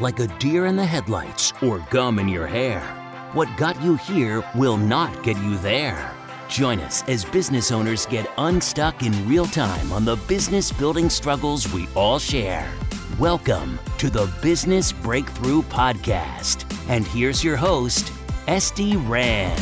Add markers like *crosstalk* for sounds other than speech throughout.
Like a deer in the headlights or gum in your hair. What got you here will not get you there. Join us as business owners get unstuck in real time on the business building struggles we all share. Welcome to the Business Breakthrough Podcast. And here's your host, Estie Rand.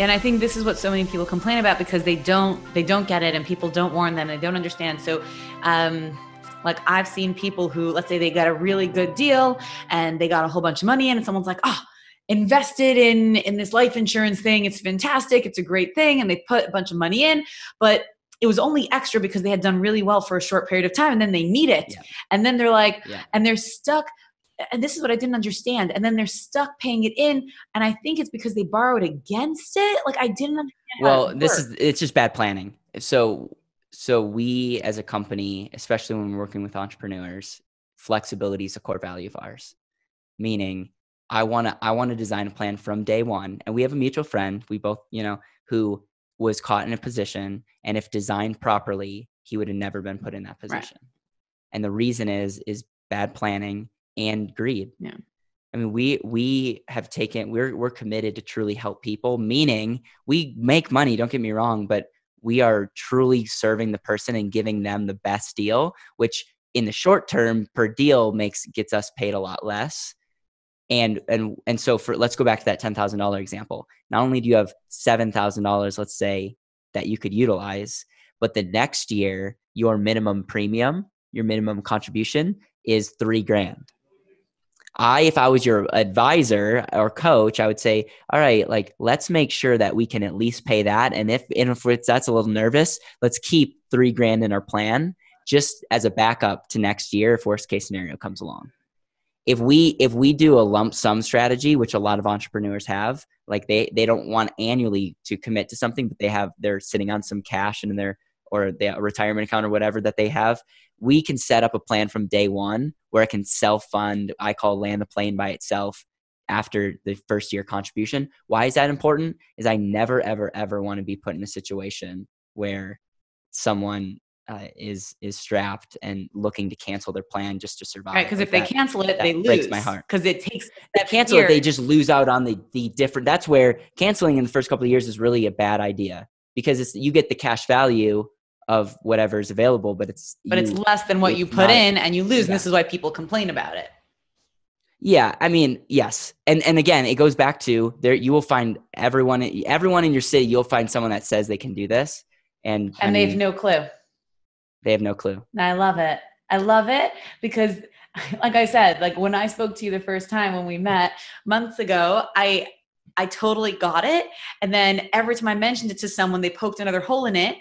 And I think this is what so many people complain about because they don't they don't get it and people don't warn them, they don't understand. So um like I've seen people who, let's say they got a really good deal and they got a whole bunch of money in, and someone's like, oh, invested in in this life insurance thing. It's fantastic. It's a great thing, and they put a bunch of money in, but it was only extra because they had done really well for a short period of time, and then they need it, yeah. and then they're like, yeah. and they're stuck. And this is what I didn't understand. And then they're stuck paying it in, and I think it's because they borrowed against it. Like I didn't understand. Well, this is it's just bad planning. So so we as a company, especially when we're working with entrepreneurs, flexibility is a core value of ours. Meaning, I want to I want to design a plan from day one. And we have a mutual friend, we both, you know, who was caught in a position and if designed properly, he would have never been put in that position. Right. And the reason is is bad planning and greed. Yeah. I mean, we we have taken we're we're committed to truly help people, meaning we make money, don't get me wrong, but we are truly serving the person and giving them the best deal, which in the short term per deal makes gets us paid a lot less. And and and so for let's go back to that ten thousand dollar example. Not only do you have seven thousand dollars, let's say, that you could utilize, but the next year your minimum premium, your minimum contribution is three grand. I, if I was your advisor or coach, I would say, all right, like let's make sure that we can at least pay that. And if, and if that's a little nervous, let's keep three grand in our plan just as a backup to next year if worst case scenario comes along. If we if we do a lump sum strategy, which a lot of entrepreneurs have, like they they don't want annually to commit to something, but they have they're sitting on some cash in their or the retirement account or whatever that they have, we can set up a plan from day one where it can self fund. I call land the plane by itself after the first year contribution. Why is that important? Is I never, ever, ever want to be put in a situation where someone uh, is is strapped and looking to cancel their plan just to survive. Right, because if they cancel it, they lose. Breaks my heart because it takes. They cancel year. it, they just lose out on the the different. That's where canceling in the first couple of years is really a bad idea because it's you get the cash value of whatever is available, but it's but you, it's less than what you put not, in, and you lose. Yeah. And this is why people complain about it. Yeah, I mean, yes, and and again, it goes back to there. You will find everyone, everyone in your city. You'll find someone that says they can do this, and and I they mean, have no clue. They have no clue. I love it. I love it because, *laughs* like I said, like when I spoke to you the first time when we met months ago, I I totally got it, and then every time I mentioned it to someone, they poked another hole in it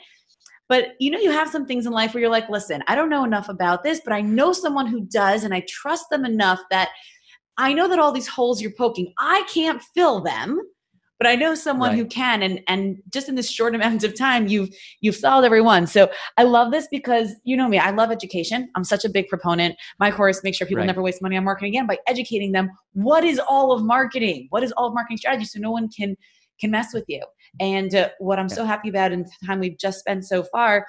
but you know, you have some things in life where you're like, listen, I don't know enough about this, but I know someone who does, and I trust them enough that I know that all these holes you're poking, I can't fill them but I know someone right. who can and and just in this short *laughs* amount of time you've you've solved every one. So I love this because you know me, I love education. I'm such a big proponent. My course makes sure people right. never waste money on marketing again by educating them what is all of marketing? What is all of marketing strategy so no one can can mess with you. And uh, what I'm so happy about in the time we've just spent so far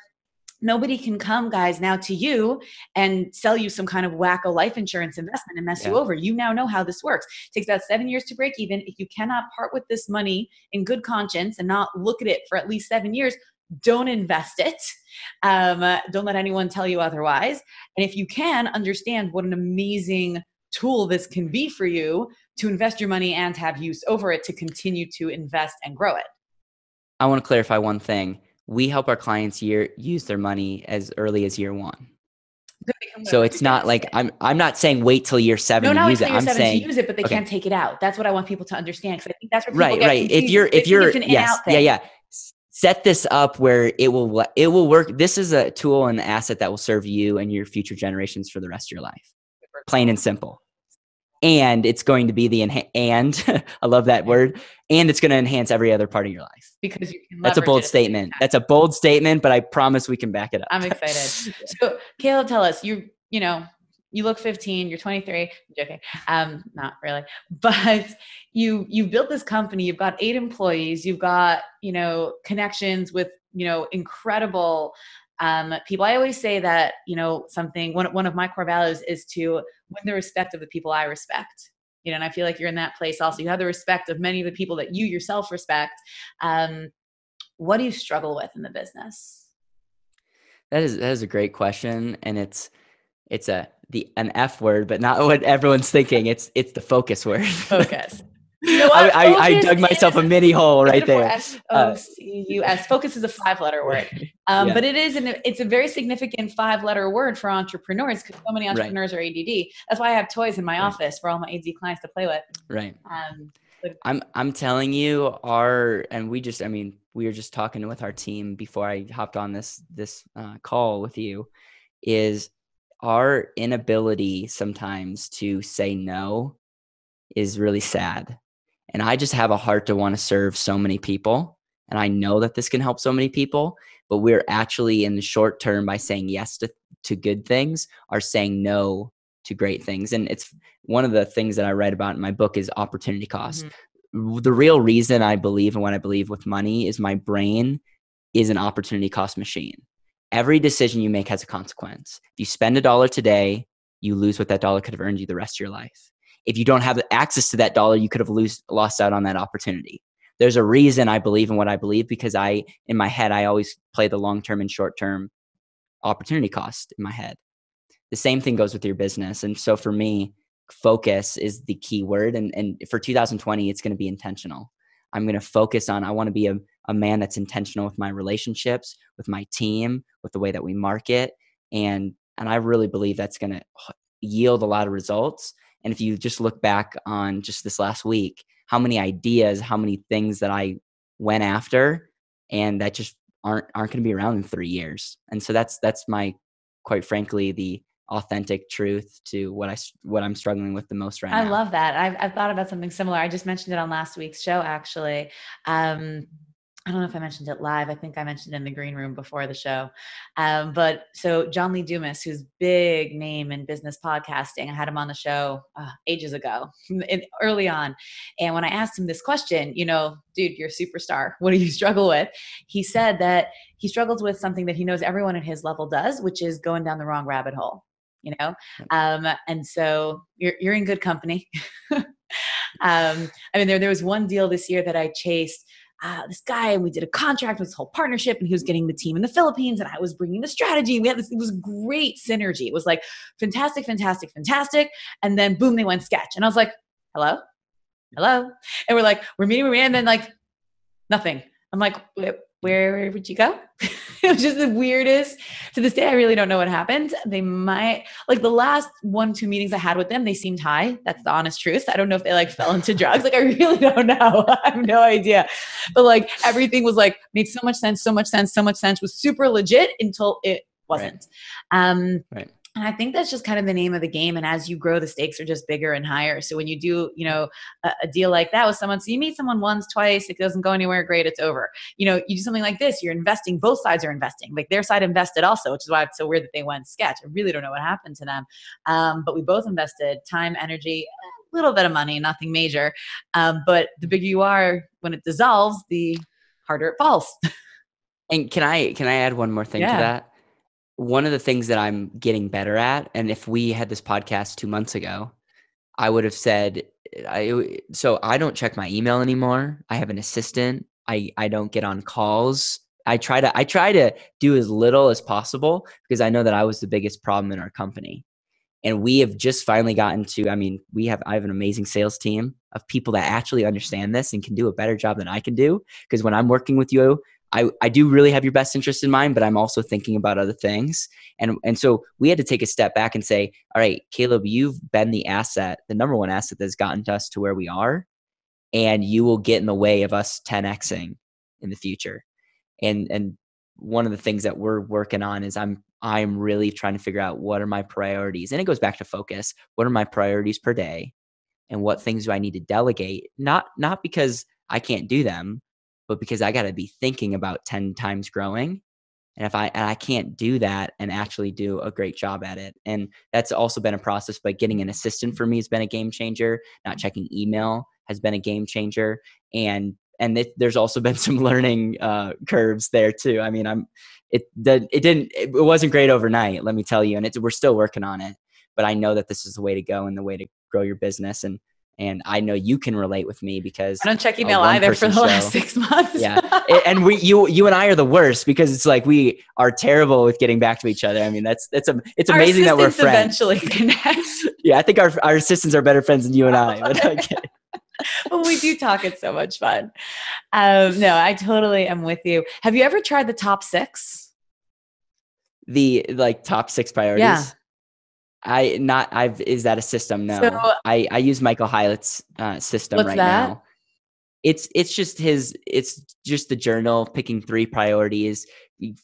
nobody can come guys now to you and sell you some kind of wacko life insurance investment and mess yeah. you over. You now know how this works. It takes about seven years to break even. If you cannot part with this money in good conscience and not look at it for at least seven years don't invest it. Um, don't let anyone tell you otherwise. And if you can understand what an amazing tool this can be for you to invest your money and have use over it to continue to invest and grow it I want to clarify one thing. We help our clients year use their money as early as year one. So it's not like I'm I'm not saying wait till year seven no, to use it. I'm saying use it, but they okay. can't take it out. That's what I want people to understand because I think that's right, right. If you're if you're yes, yeah, yeah. Set this up where it will it will work. This is a tool and asset that will serve you and your future generations for the rest of your life. Plain and simple and it's going to be the enha- and *laughs* I love that word and it's going to enhance every other part of your life. Because you can that's a bold statement. that's a bold statement but I promise we can back it up. I'm excited. *laughs* So Caleb tell us you you know you look 15 you're 23 I'm joking. Um not really. *laughs* But you you built this company you've got eight employees you've got you know connections with you know incredible um, people i always say that you know something one, one of my core values is to win the respect of the people i respect you know and i feel like you're in that place also. You have the respect of many of the people that you yourself respect. Um, what do you struggle with in the business? That is that is a great question and it's it's a the an f word but not *laughs* what everyone's thinking. It's it's the focus word. Focus you know I, I, I, dug myself a mini hole right there. F-O-C-U-S. Focus is a five-letter *laughs* word, um, yeah. but it is an it's a very significant five-letter word for entrepreneurs because so many entrepreneurs right. are ADD. That's why I have toys in my right. office for all my AD clients to play with. Right. Um, but- I'm I'm telling you, our and we just I mean we were just talking with our team before I hopped on this this uh, call with you, is our inability sometimes to say no is really sad and I just have a heart to want to serve so many people. And I know that this can help so many people, but we're actually in the short term by saying yes to, to good things are saying no to great things. And it's one of the things that I write about in my book is opportunity cost. Mm-hmm. The real reason I believe in what I believe with money is my brain is an opportunity cost machine. Every decision you make has a consequence. If you spend a dollar today, you lose what that dollar could have earned you the rest of your life if you don't have access to that dollar, you could have lose, lost out on that opportunity. There's a reason I believe in what I believe because I, in my head, I always play the long term and short term opportunity cost in my head. The same thing goes with your business. And so for me, focus is the key word. And, and for 2020, it's going to be intentional. I'm going to focus on, I want to be a, a man that's intentional with my relationships, with my team, with the way that we market. And, and I really believe that's going to yield a lot of results and if you just look back on just this last week, how many ideas, how many things that I went after and that just aren't aren't going to be around in 3 years. And so that's that's my quite frankly the authentic truth to what I what I'm struggling with the most right I now. I love that. I've, I've thought about something similar. I just mentioned it on last week's show actually. Um, I don't know if I mentioned it live. I think I mentioned in the green room before the show. Um, but so John Lee Dumas, who's big name in business podcasting, I had him on the show uh, ages ago, *laughs* in, early on. And when I asked him this question, you know, dude, you're a superstar. *laughs* What do you struggle with? He said that he struggles with something that he knows everyone at his level does, which is going down the wrong rabbit hole. You know, um, and so you're you're in good company. *laughs* um, I mean, there there was one deal this year that I chased uh, this guy and we did a contract with this whole partnership and he was getting the team in the Philippines and I was bringing the strategy. We had this, it was great synergy. It was like fantastic, fantastic, fantastic. And then boom, they went sketch. And I was like, hello, hello. And we're like, we're meeting, we're meeting. And then like nothing. I'm like, where would you go? *laughs* it was just the weirdest. To this day, I really don't know what happened. They might like the last one, two meetings I had with them, they seemed high. That's the honest truth. I don't know if they like fell into *laughs* drugs. Like I really don't know. *laughs* I have no idea. But like everything was like made so much sense, so much sense, so much sense, was super legit until it wasn't. Right. Um right and I think that's just kind of the name of the game. And as you grow, the stakes are just bigger and higher. So when you do, you know, a, a, deal like that with someone, so you meet someone once, twice, it doesn't go anywhere, great, it's over. You know, you do something like this, you're investing, both sides are investing. Like their side invested also, which is why it's so weird that they went sketch. I really don't know what happened to them. Um, but we both invested time, energy, a little bit of money, nothing major. Um, but the bigger you are, when it dissolves, the harder it falls. *laughs* and can I can I add one more thing yeah. to that? One of the things that I'm getting better at, and if we had this podcast two months ago, I would have said, I so I don't check my email anymore. I have an assistant. I I don't get on calls. I try to I try to do as little as possible because I know that I was the biggest problem in our company. And we have just finally gotten to I mean, we have I have an amazing sales team of people that actually understand this and can do a better job than I can do because when I'm working with you I, I do really have your best interest in mind, but I'm also thinking about other things. And and so we had to take a step back and say, all right, Caleb, you've been the asset, the number one asset that's gotten us to where we are, and you will get in the way of us 10xing in the future. And and one of the things that we're working on is I'm I'm really trying to figure out what are my priorities. And it goes back to focus. What are my priorities per day? And what things do I need to delegate? Not not because I can't do them, but because I got to be thinking about 10 times growing. And if I and I can't do that and actually do a great job at it. And that's also been a process, but getting an assistant for me has been a game changer. Not checking email has been a game changer. And and it, there's also *laughs* been some learning uh, curves there too. I mean, I'm it the, it didn't it wasn't great overnight let me tell you and it's we're still working on it but i know that this is the way to go and the way to grow your business and and I know you can relate with me because I don't check email either for the show, last six months. yeah, *laughs* and we, you, you and I are the worst because it's like we are terrible with getting back to each other. I mean, that's that's a it's amazing that we're friends. Eventually *laughs* connect. yeah, I think our our assistants are better friends than you and I. But *laughs* I when we do talk, it's so much fun. Um, no, I totally am with you. Have you ever tried the top six? The like top six priorities. Yeah. I not I've is that a system? No, so, I I use Michael Hyatt's uh, system right that? now. It's it's just his it's just the journal picking three priorities,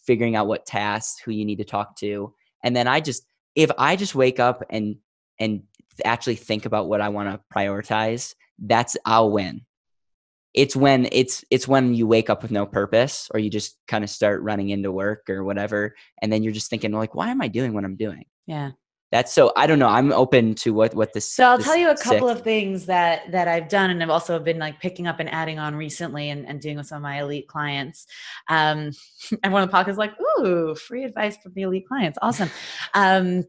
figuring out what tasks, who you need to talk to, and then I just if I just wake up and and actually think about what I want to prioritize, that's I'll win. It's when it's it's when you wake up with no purpose or you just kind of start running into work or whatever and then you're just thinking like why am I doing what I'm doing? Yeah that's so i don't know i'm open to what what this so i'll this tell you a couple of things that that i've done and i've also been like picking up and adding on recently and, and doing with some of my elite clients um *laughs* and one of the podcasts like ooh free advice from the elite clients awesome um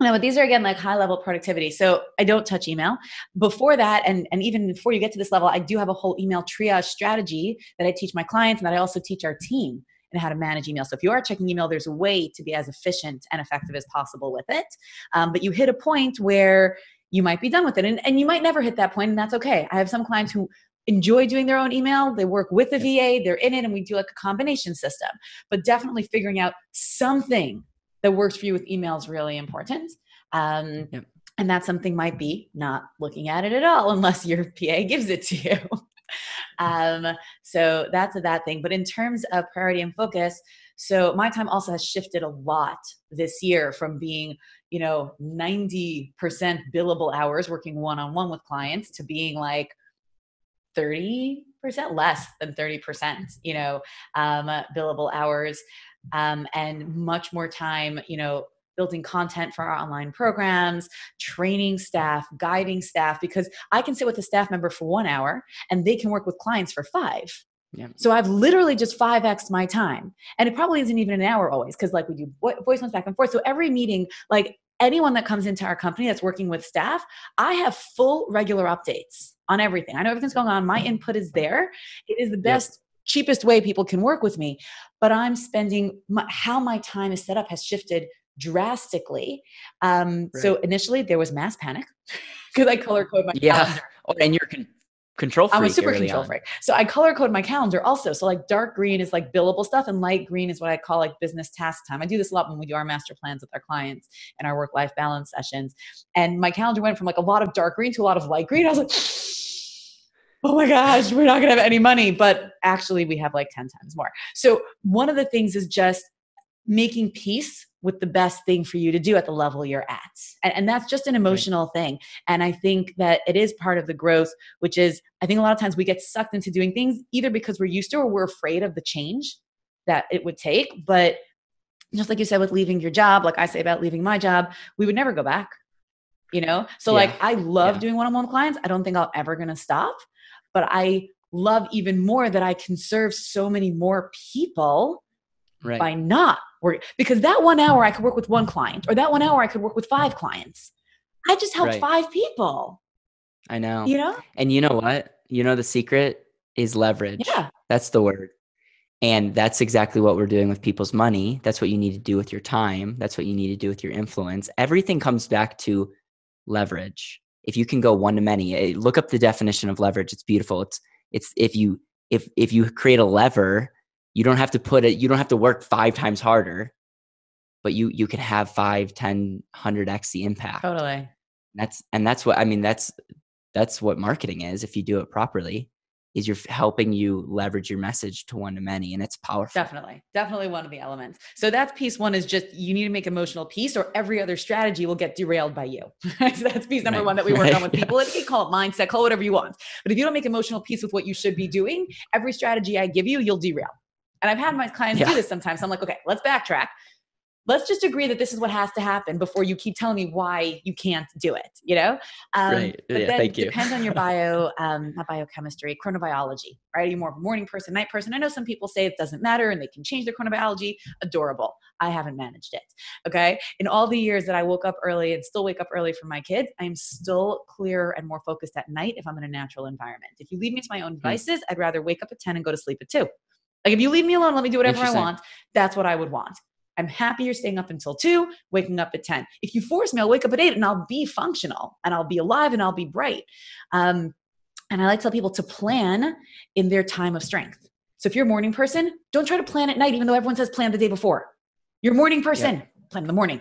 no, but these are again like high level productivity. So I don't touch email. Before that, and, and even before you get to this level, I do have a whole email triage strategy that I teach my clients and that I also teach our team and how to manage email. So if you are checking email, there's a way to be as efficient and effective as possible with it. Um, but you hit a point where you might be done with it. And, and you might never hit that point, and that's okay. I have some clients who enjoy doing their own email. They work with the VA, they're in it, and we do like a combination system. But definitely figuring out something that works for you with email is really important. Um, yep. And that something might be not looking at it at all unless your PA gives it to you. *laughs* um, so that's a that thing. But in terms of priority and focus, so my time also has shifted a lot this year from being, you know, 90% billable hours working one on one with clients to being like 30% less than 30%, you know, um, billable hours. Um, and much more time, you know, building content for our online programs, training staff, guiding staff, because I can sit with a staff member for one hour and they can work with clients for five. Yeah. So I've literally just 5x my time. And it probably isn't even an hour always because like we do voice notes back and forth. So every meeting, like anyone that comes into our company that's working with staff, I have full regular updates on everything. I know everything's going on. My input is there. It is the best yep cheapest way people can work with me but i'm spending my, how my time is set up has shifted drastically. Um, right. So initially there was mass panic *laughs* because I color code my yeah. calendar. Oh, and you're con- control freak. I'm a super control on. freak. So I color code my calendar also. So like dark green is like billable stuff and light green is what I call like business task time. I do this a lot when we do our master plans with our clients and our work life balance sessions. And my calendar went from like a lot of dark green to a lot of light green. I was like, *gasps* oh my gosh, we're not going to have any money. But actually, we have like 10 times more. So, one of the things is just making peace with the best thing for you to do at the level you're at. And, and that's just an emotional right. thing. And I think that it is part of the growth, which is, I think a lot of times we get sucked into doing things either because we're used to or we're afraid of the change that it would take. But just like you said with leaving your job, like I say about leaving my job, we would never go back. You know? So yeah. like I love yeah. doing one-on-one clients. I don't think I'll ever gonna stop. But I love even more that I can serve so many more people right. by not work because that one hour I could work with one client or that one hour I could work with five clients. I just helped right. five people. I know. You know? And you know what? You know the secret is leverage. Yeah. That's the word. And that's exactly what we're doing with people's money. That's what you need to do with your time. That's what you need to do with your influence. Everything comes back to leverage. If you can go one to many, eh, look up the definition of leverage. It's beautiful. It's it's if you if if you create a lever you don't have to put it you don't have to work five times harder but you you can have five ten hundred x the impact. Totally. That's and that's what i mean that's that's what marketing is if you do it properly is you're helping you leverage your message to one to many and it's powerful. Definitely. Definitely one of the elements. So that's piece one is just you need to make emotional peace or every other strategy will get derailed by you. *laughs* So that's piece number right. one that we work right. on with *laughs* people. And you can call it mindset call it whatever you want. But if you don't make emotional peace with what you should be doing every strategy i give you you'll derail and I've had my clients yeah. do this sometimes. So I'm like, okay, let's backtrack. let's just agree that this is what has to happen before you keep telling me why you can't do it you know? Um, right. yeah, thank you. depends on your *laughs* bio um, not biochemistry chronobiology right? Are you more of a morning person night person. I know some people say it doesn't matter and they can change their chronobiology. Adorable. I haven't managed it okay? In all the years that i woke up early and still wake up early for my kids i'm still clearer and more focused at night if i'm in a natural environment. If you leave me to my own hmm. devices i'd rather wake up at 10 and go to sleep at 2 like if you leave me alone let me do whatever i want that's what i would want I'm happy you're staying up until two, waking up at 10. If you force me, I'll wake up at eight and I'll be functional and I'll be alive and I'll be bright. Um, and I like to tell people to plan in their time of strength. So if you're a morning person, don't try to plan at night, even though everyone says plan the day before. You're a morning person, yep. plan in the morning.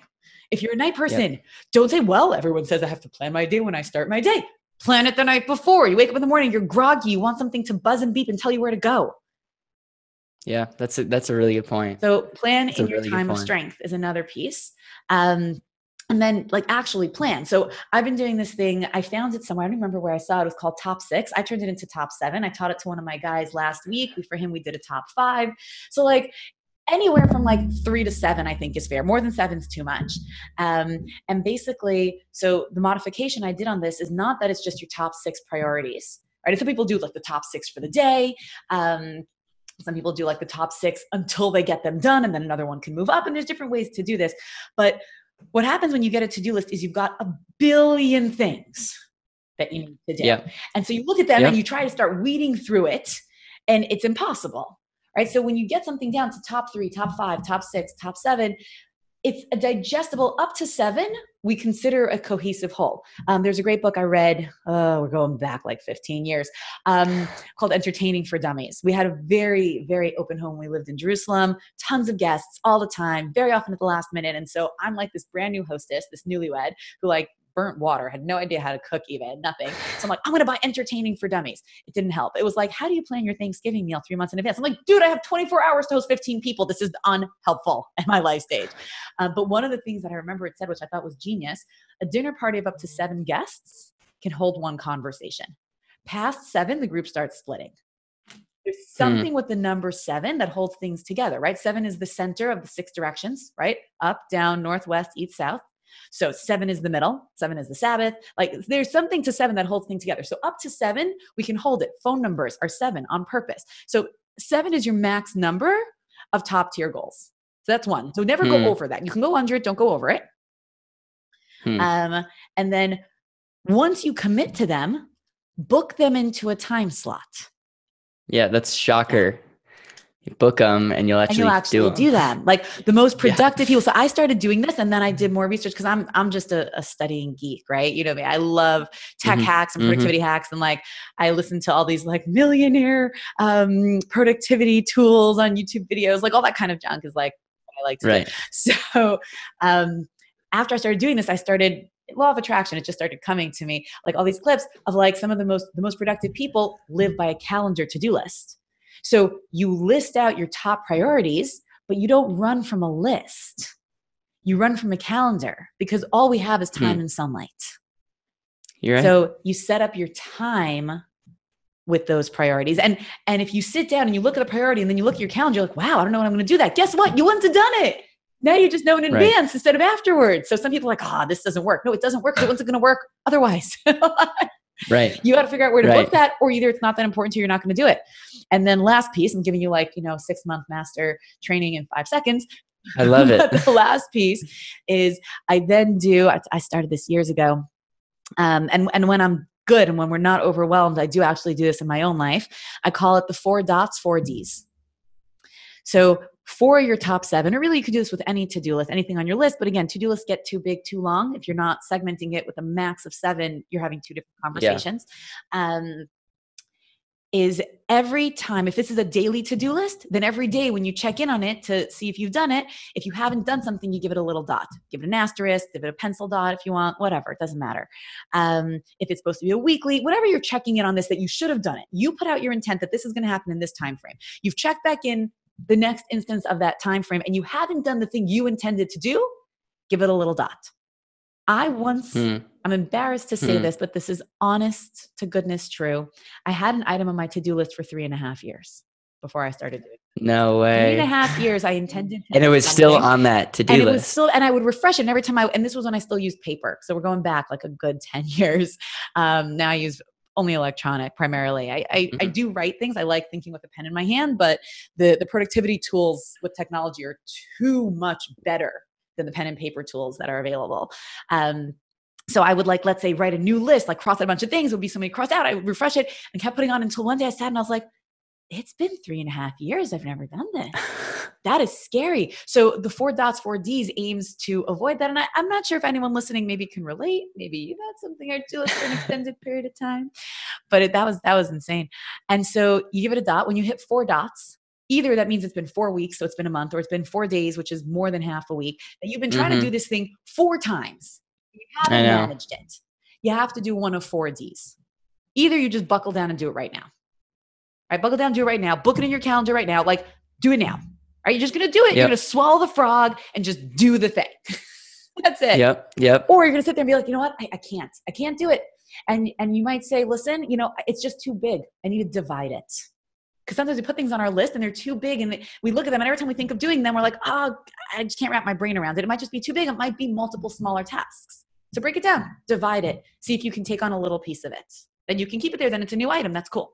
If you're a night person, yep. don't say, well, everyone says I have to plan my day when I start my day. Plan it the night before. You wake up in the morning, you're groggy, you want something to buzz and beep and tell you where to go. Yeah, that's a, that's a really good point. So plan that's in your really time of strength is another piece. Um, and then like actually plan. So I've been doing this thing. I found it somewhere. I don't remember where I saw it. It was called top six. I turned it into top seven. I taught it to one of my guys last week. For him, we did a top five. So like anywhere from like three to seven, I think is fair. More than seven is too much. Um, and basically, so the modification I did on this is not that it's just your top six priorities. Right? Some people do like the top six for the day. Um, some people do like the top six until they get them done, and then another one can move up. And there's different ways to do this. But what happens when you get a to-do list is you've got a billion things that you need to do. Yeah. And so you look at them and you try to start weeding through it, and it's impossible. Right. So when you get something down to top three, top five, top six, top seven, it's a digestible up to seven we consider a cohesive whole. Um, there's a great book i read oh, we're going back like 15 years um, *sighs* called entertaining for dummies. We had a very very open home. We lived in jerusalem tons of guests all the time very often at the last minute. And so i'm like this brand new hostess this newlywed who like burnt water, had no idea how to cook even, nothing. So I'm like, I'm gonna buy entertaining for dummies. It didn't help. It was like, how do you plan your Thanksgiving meal three months in advance? I'm like, dude, I have 24 hours to host 15 people. This is unhelpful *laughs* at my life stage. Uh, but one of the things that I remember it said, which I thought was genius, a dinner party of up to seven guests can hold one conversation. Past seven, the group starts splitting. There's hmm. something hmm. with the number seven that holds things together, right? Seven is the center of the six directions, right? Up, down, northwest, east, south. So seven is the middle, seven is the Sabbath. Like there's something to seven that holds things together. So up to seven, we can hold it. Phone numbers are seven on purpose. So seven is your max number of top tier goals. So that's one. So never hmm. go over that. You can go under it, don't go over it. Hmm. Um, and then once you commit to them, book them into a time slot. Yeah, that's shocker you book them and you'll actually, and you'll actually do, do, them. Like the *laughs* most productive yeah. people. So I started doing this and then I did more research because I'm I'm just a, a, studying geek, right? You know me. I love tech mm-hmm. hacks and mm-hmm. productivity mm-hmm. hacks and like I listen to all these like millionaire um, productivity tools on YouTube videos, like all that kind of junk is like I like to right. do. *laughs* So um, after I started doing this, I started law of attraction it just started coming to me like all these clips of like some of the most the most productive people live by a calendar to-do list so you list out your top priorities, but you don't run from a list. You run from a calendar because all we have is time hmm. and sunlight. You're right. So you set up your time with those priorities. And and if you sit down and you look at the priority and then you look at your calendar, you're like, wow, I don't know when I'm going to do that. Guess what? You wouldn't have done it. Now you just know in advance right. instead of afterwards. So some people are like, ah, oh, this doesn't work. No, it doesn't work. It wasn't going to work otherwise. *laughs* Right. You got to figure out where to right. book that, or either it's not that important to you, you're not going to do it. And then last piece, I'm giving you like, you know, six month master training in five seconds. I love it. *laughs* the last piece is I then do, I started this years ago. Um, and, and when I'm good and when we're not overwhelmed, I do actually do this in my own life. I call it the four dots, four Ds. So for your top seven, or really you could do this with any to do list, anything on your list. But again, to do lists get too big, too long. If you're not segmenting it with a max of seven, you're having two different conversations. Yeah. Um, is every time, if this is a daily to do list, then every day when you check in on it to see if you've done it, if you haven't done something, you give it a little dot. Give it an asterisk, give it a pencil dot if you want, whatever, it doesn't matter. Um, if it's supposed to be a weekly, whatever you're checking in on this that you should have done it. You put out your intent that this is going to happen in this time frame. You've checked back in the next instance of that time frame and you haven't done the thing you intended to do, give it a little dot. I once, hmm. I'm embarrassed to say hmm. this, but this is honest to goodness true. I had an item on my to do list for three and a half years before I started doing No Three and a way. half years I intended to And it was still on that to do and it list. was still and I would refresh it and every time I and this was when I still used paper. So we're going back like a good *laughs* 10 years. Um, now I use only electronic primarily. I, I, I do write things. I like thinking with a pen in my hand, but the the productivity tools with technology are too much better than the pen and paper tools that are available. Um, so I would like, let's say, write a new list, like cross out a bunch of things. It would be somebody crossed out. I would refresh it and kept putting on until one day I sat and I was like, it's been three and a half years. I've never done this. *laughs* That is scary. So the four dots, four Ds aims to avoid that. And I, I'm not sure if anyone listening maybe can relate. Maybe you've had something or do for an extended period of time. But it, that was that was insane. And so you give it a dot. When you hit four dots, either that means it's been four weeks, so it's been a month, or it's been four days, which is more than half a week, that you've been trying Mhm. to do this thing four times. You haven't managed it. You have to do one of four Ds. Either you just buckle down and do it right now. Right, buckle down, do it right now. Book it in your calendar right now. Like, do it now. Are you just gonna do it? You're gonna swallow the frog and just do the thing. *laughs* That's it. Yep. Yep. Or you're gonna sit there and be like, you know what? I, I can't. I can't do it. And and you might say, listen, you know, it's just too big. I need to divide it. Because sometimes we put things on our list and they're too big, and we look at them, and every time we think of doing them, we're like, oh, I just can't wrap my brain around it. It might just be too big. It might be multiple smaller tasks. So break it down, divide it, see if you can take on a little piece of it. Then you can keep it there. Then it's a new item. That's cool.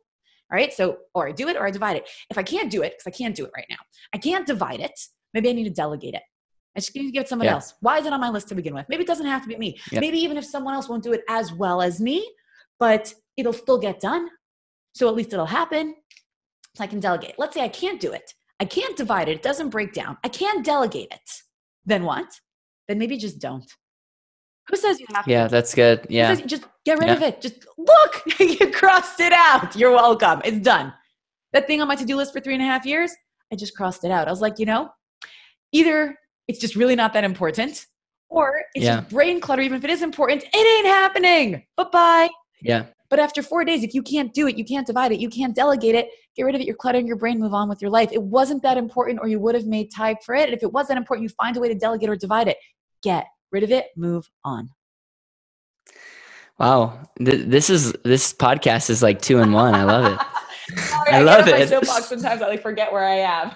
All right. So, or I do it or I divide it. If I can't do it, because I can't do it right now, I can't divide it. Maybe I need to delegate it. I just need to give it to someone Yeah. else. Why is it on my list to begin with? Maybe it doesn't have to be me. Yep. Maybe even if someone else won't do it as well as me, but it'll still get done. So at least it'll happen. So I can delegate. Let's say I can't do it. I can't divide it. It doesn't break down. I can't delegate it. Then what? Then maybe just don't. Who says you have to? Yeah, that's good. Yeah. says- just get rid Yeah. of it. Just look, *laughs* you crossed it out. You're welcome. It's done. That thing on my to do list for three and a half years, I just crossed it out. I was like, you know, either it's just really not that important, or it's Yeah. just brain clutter. Even if it is important, it ain't happening. Bye bye. Yeah. But after four days, if you can't do it, you can't divide it, you can't delegate it, get rid of it, you're cluttering your brain, move on with your life. It wasn't that important, or you would have made time for it. And if it was that important, you find a way to delegate or divide it. Get rid of it, move on. Wow. Th- this is this podcast is like two in one. I love it. *laughs* Sorry, I get love on my it. soapbox sometimes I like forget where I am.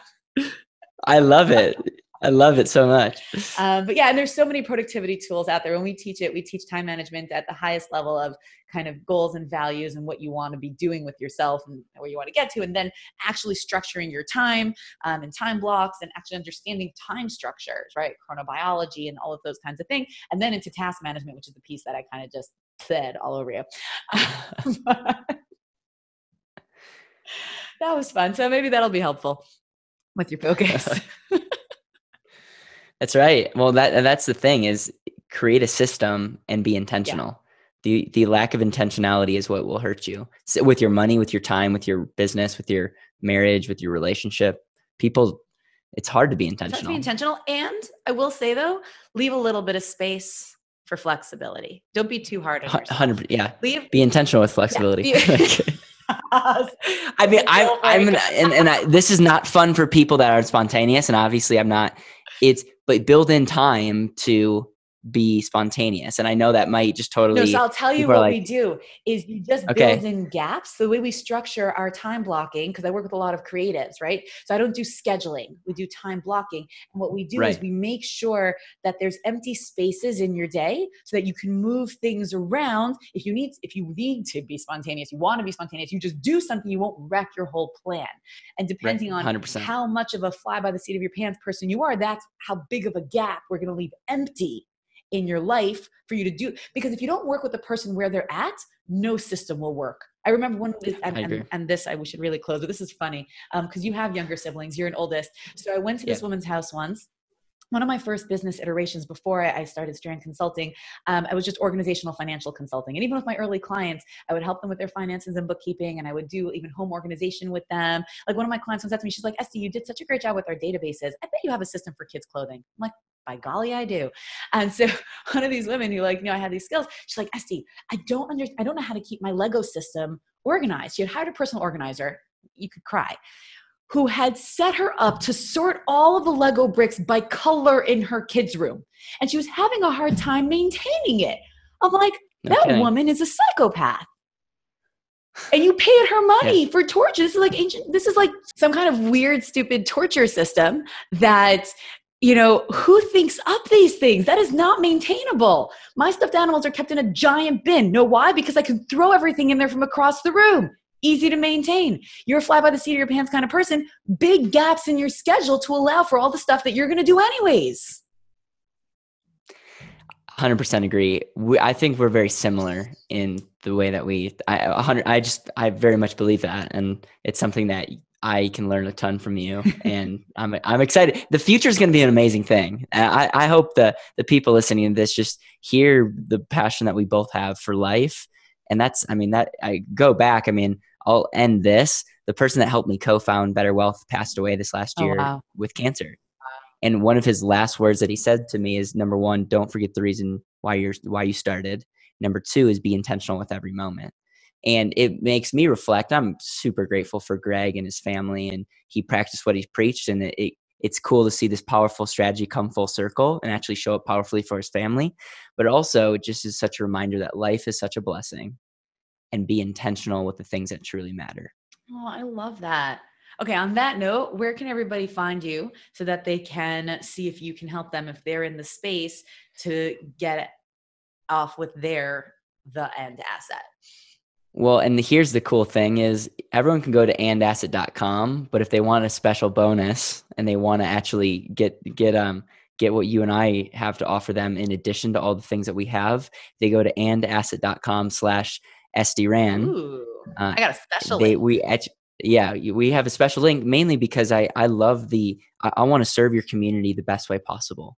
I love it. I love it so much. Um, but yeah, and there's so many productivity tools out there. When we teach it, we teach time management at the highest level of kind of goals and values and what you want to be doing with yourself and where you want to get to, and then actually structuring your time um, and time blocks and actually understanding time structures, right? Chronobiology and all of those kinds of things, and then into task management, which is the piece that I kind of just said all over you. *laughs* that was fun. So maybe that'll be helpful with your focus. *laughs* *laughs* That's right. Well, that that's the thing is create a system and be intentional. The the lack of intentionality is what will hurt you so with your money, with your time, with your business, with your marriage, with your relationship. People, it's hard to be So have to intentional. be intentional. And I will say though, leave a little bit of space for flexibility. Don't be too hard on yourself. Hundred, yeah. Leave. Be intentional with flexibility. be- *laughs* *laughs* I mean, I'm, I'm, it. and, and I, this is not fun for people that are spontaneous, and obviously I'm not. It's, but build in time to be spontaneous, and I know that might just totally. No, so I'll tell you what we do is you just Okay. build in gaps. The way we structure our time blocking, because I work with a lot of creatives, right? So I don't do scheduling. We do time blocking. And what we do is we make sure that there's empty spaces in your day so that you can move things around. If you need if you need to be spontaneous, you want to be spontaneous, you just do something, you won't wreck your whole plan. And depending on 100%. how much of a fly by the seat of your pants person you are, that's how big of a gap we're going to leave empty in your life for you to do. Because if you don't work with the person where they're at, no system will work. I remember one of this, and, and, and this I we should really close, but this is funny because you have younger siblings, you're an oldest. So I went to this Yeah. woman's house once. One of my first business iterations before I I started Strand Consulting, um, I was just organizational financial consulting. And even with my early clients, I would help them with their finances and bookkeeping, and I would do even home organization with them. Like one of my clients once said to me, she's like, Estie, you did such a great job with our databases. I bet you have a system for kids' clothing. I'm like, by golly, I do. And so *laughs* one of these women who like, you know, I had these skills, she's like, Estie, I don't under, I don't know how to keep my Lego system organized. She had hired a personal organizer. You could cry. Who had set her up to sort all of the Lego bricks by color in her kids' room. And she was having a hard time maintaining it. I'm like, No that kidding. woman is a psychopath. and you paid her money yeah. for torture. This is like ancient. This is like some kind of weird, stupid torture system that you know who thinks up these things that is not maintainable my stuffed animals are kept in a giant bin know why because i can throw everything in there from across the room easy to maintain you're a fly by the seat of your pants kind of person big gaps in your schedule to allow for all the stuff that you're going to do anyways 100% agree. We, I think we're very similar in the way that we. I 100. I just I very much believe that, and it's something that I can learn a ton from you, *laughs* and I'm I'm excited. The future is going to be an amazing thing. I I hope the the people listening to this just hear the passion that we both have for life, and that's I mean that I go back. I mean I'll end this. The person that helped me co-found Better Wealth passed away this last oh, year oh, wow. with cancer. And one of his last words that he said to me is number one, don't forget the reason why you're why you started. Number two is be intentional with every moment. And it makes me reflect. I'm super grateful for Greg and his family, and he practiced what he preached. And it, it it's cool to see this powerful strategy come full circle and actually show up powerfully for his family. But also, it just is such a reminder that life is such a blessing and be intentional with the things that truly matter. Oh, I love that. Okay, on that note, where can everybody find you so that they can see if you can help them if they're in the space to get off with their the AND Asset? Well, and here's the cool thing is everyone can go to andasset.com, but if they want a special bonus and they want to actually get get um get what you and I have to offer them in addition to all the things that we have, they go to andasset.com slash estierand. Ooh, uh, I got a special they, link. We yeah we have a special link mainly because i i love the i, I want to serve your community the best way possible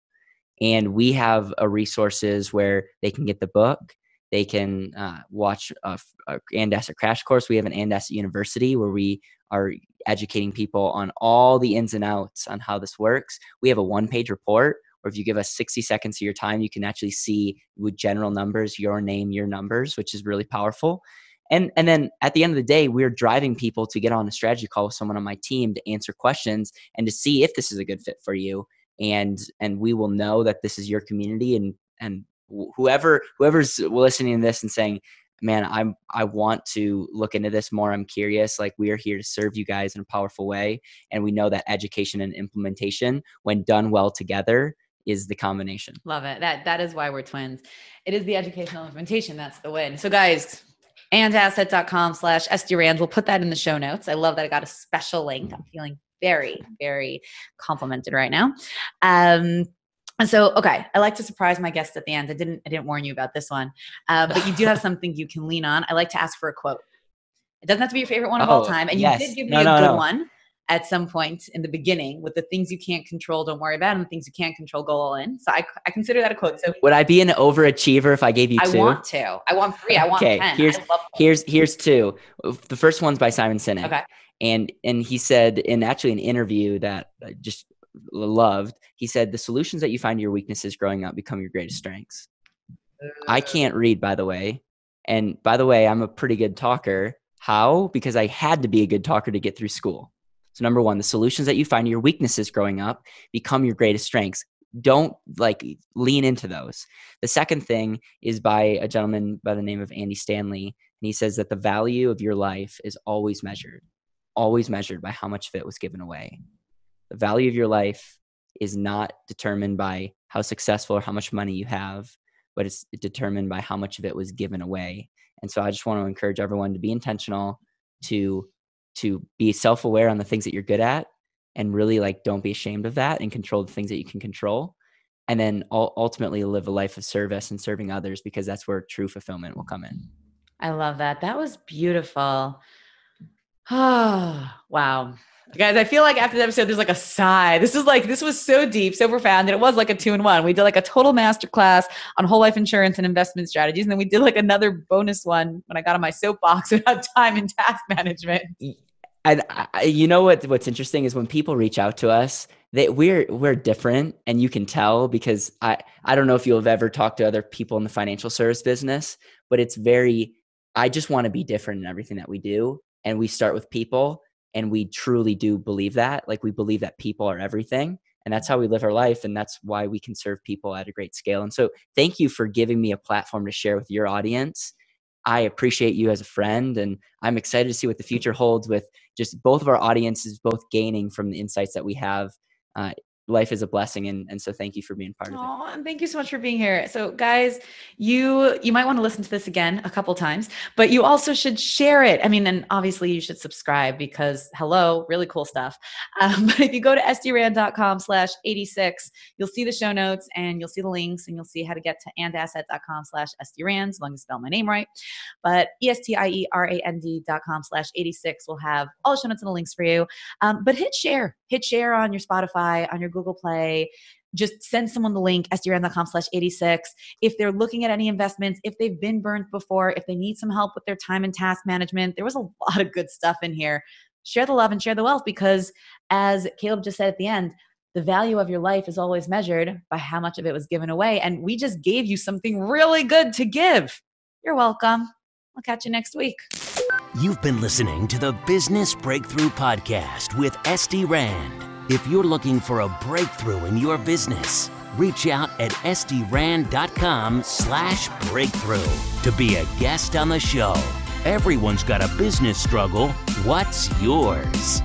and we have a resources where they can get the book they can uh, watch a, a and asset crash course. We have an and asset university where we are educating people on all the ins and outs on how this works. We have a one page report or if you give us 60 seconds of your time you can actually see with general numbers your name your numbers which is really powerful. And and then at the end of the day we're driving people to get on a strategy call with someone on my team to answer questions and to see if this is a good fit for you. And and we will know that this is your community and and whoever whoever's listening to this and saying man i'm i want to look into this more i'm curious like we are here to serve you guys in a powerful way and we know that education and implementation when done well together is the combination love it that that is why we're twins it is the educational implementation that's the win so guys andasset.com slash estierand. We'll put that in the show notes. I love that I got a special link. I'm feeling very, very complimented right now. Um, and so, okay, I like to surprise my guests at the end. I didn't, I didn't warn you about this one, uh, but you do have *laughs* something you can lean on. I like to ask for a quote. It doesn't have to be your favorite one of oh, all time, and yes. you did give me no, a good no. one at some point in the beginning with the things you can't control, don't worry about, and the things you can't control, go all in. So I, I consider that a quote. So would I be an overachiever if I gave you two? I want to. I want three. I want okay, 10. Here's, here's, here's two. The first one's by Simon Sinek. Okay. And, and he said in actually an interview that just loved, he said, the solutions that you find to your weaknesses growing up become your greatest strengths. I uh. can't read, by the way. And by the way, I'm a pretty good talker. How? Because I had to be a good talker to get through school. So number one, the solutions that you find your weaknesses growing up become your greatest strengths. Don't like lean into those. The second thing is by a gentleman by the name of Andy Stanley. And he says that the value of your life is always measured, always measured by how much of it was given away. The value of your life is not determined by how successful or how much money you have, but it's determined by how much of it was given away. And so I just want to encourage everyone to be intentional, to to be self-aware on the things that you're good at and really like don't be ashamed of that and control the things that you can control. And then ultimately live a life of service and serving others because that's where true fulfillment will come in. I love that. That was beautiful. Oh *sighs* wow guys i feel like after the episode there's like a sigh. This is like this was so deep so profound that it was like a two in one we did like a total master class on whole life insurance and investment strategies and then we did like another bonus one when i got on my soapbox *laughs* about time and task management. And I, you know what what's interesting is when people reach out to us they we're we're different and you can tell because i i don't know if you'll have ever talked to other people in the financial service business but it's very i just want to be different in everything that we do and we start with people and we truly do believe that like we believe that people are everything and that's how we live our life and that's why we can serve people at a great scale and so thank you for giving me a platform to share with your audience I appreciate you as a friend, and I'm excited to see what the future holds with just both of our audiences both gaining from the insights that we have. Uh, life is a blessing and, and so thank you for being part of it. And thank you so much for being here. So guys you you might want to listen to this again a couple times but you also should share it. I mean and obviously you should subscribe because hello really cool stuff. Um, *laughs* but if you go to estierand.com slash 86 you'll see the show notes and you'll see the links and you'll see how to get to andasset.com slash sdrand as long as you spell my name right. But e-s-t-i-e-r-a-n-d dot com slash 86 will have all the show notes and the links for you. Um, but hit share. Hit share on your spotify on your Google Play. Just send someone the link, estierand.com slash 86. If they're looking at any investments, if they've been burned before, if they need some help with their time and task management, there was a *laughs* lot of good stuff in here. Share the love and share the wealth because, as Caleb just said at the end, the value of your life is always measured by how much of it was given away. And we just gave you something really good to give. You're welcome. I'll catch you next week. You've been listening to the Business Breakthrough Podcast with Estie Rand. If you're looking for a breakthrough in your business, reach out at estierand.com slash breakthrough to be a guest on the show. Everyone's got a business struggle. What's yours?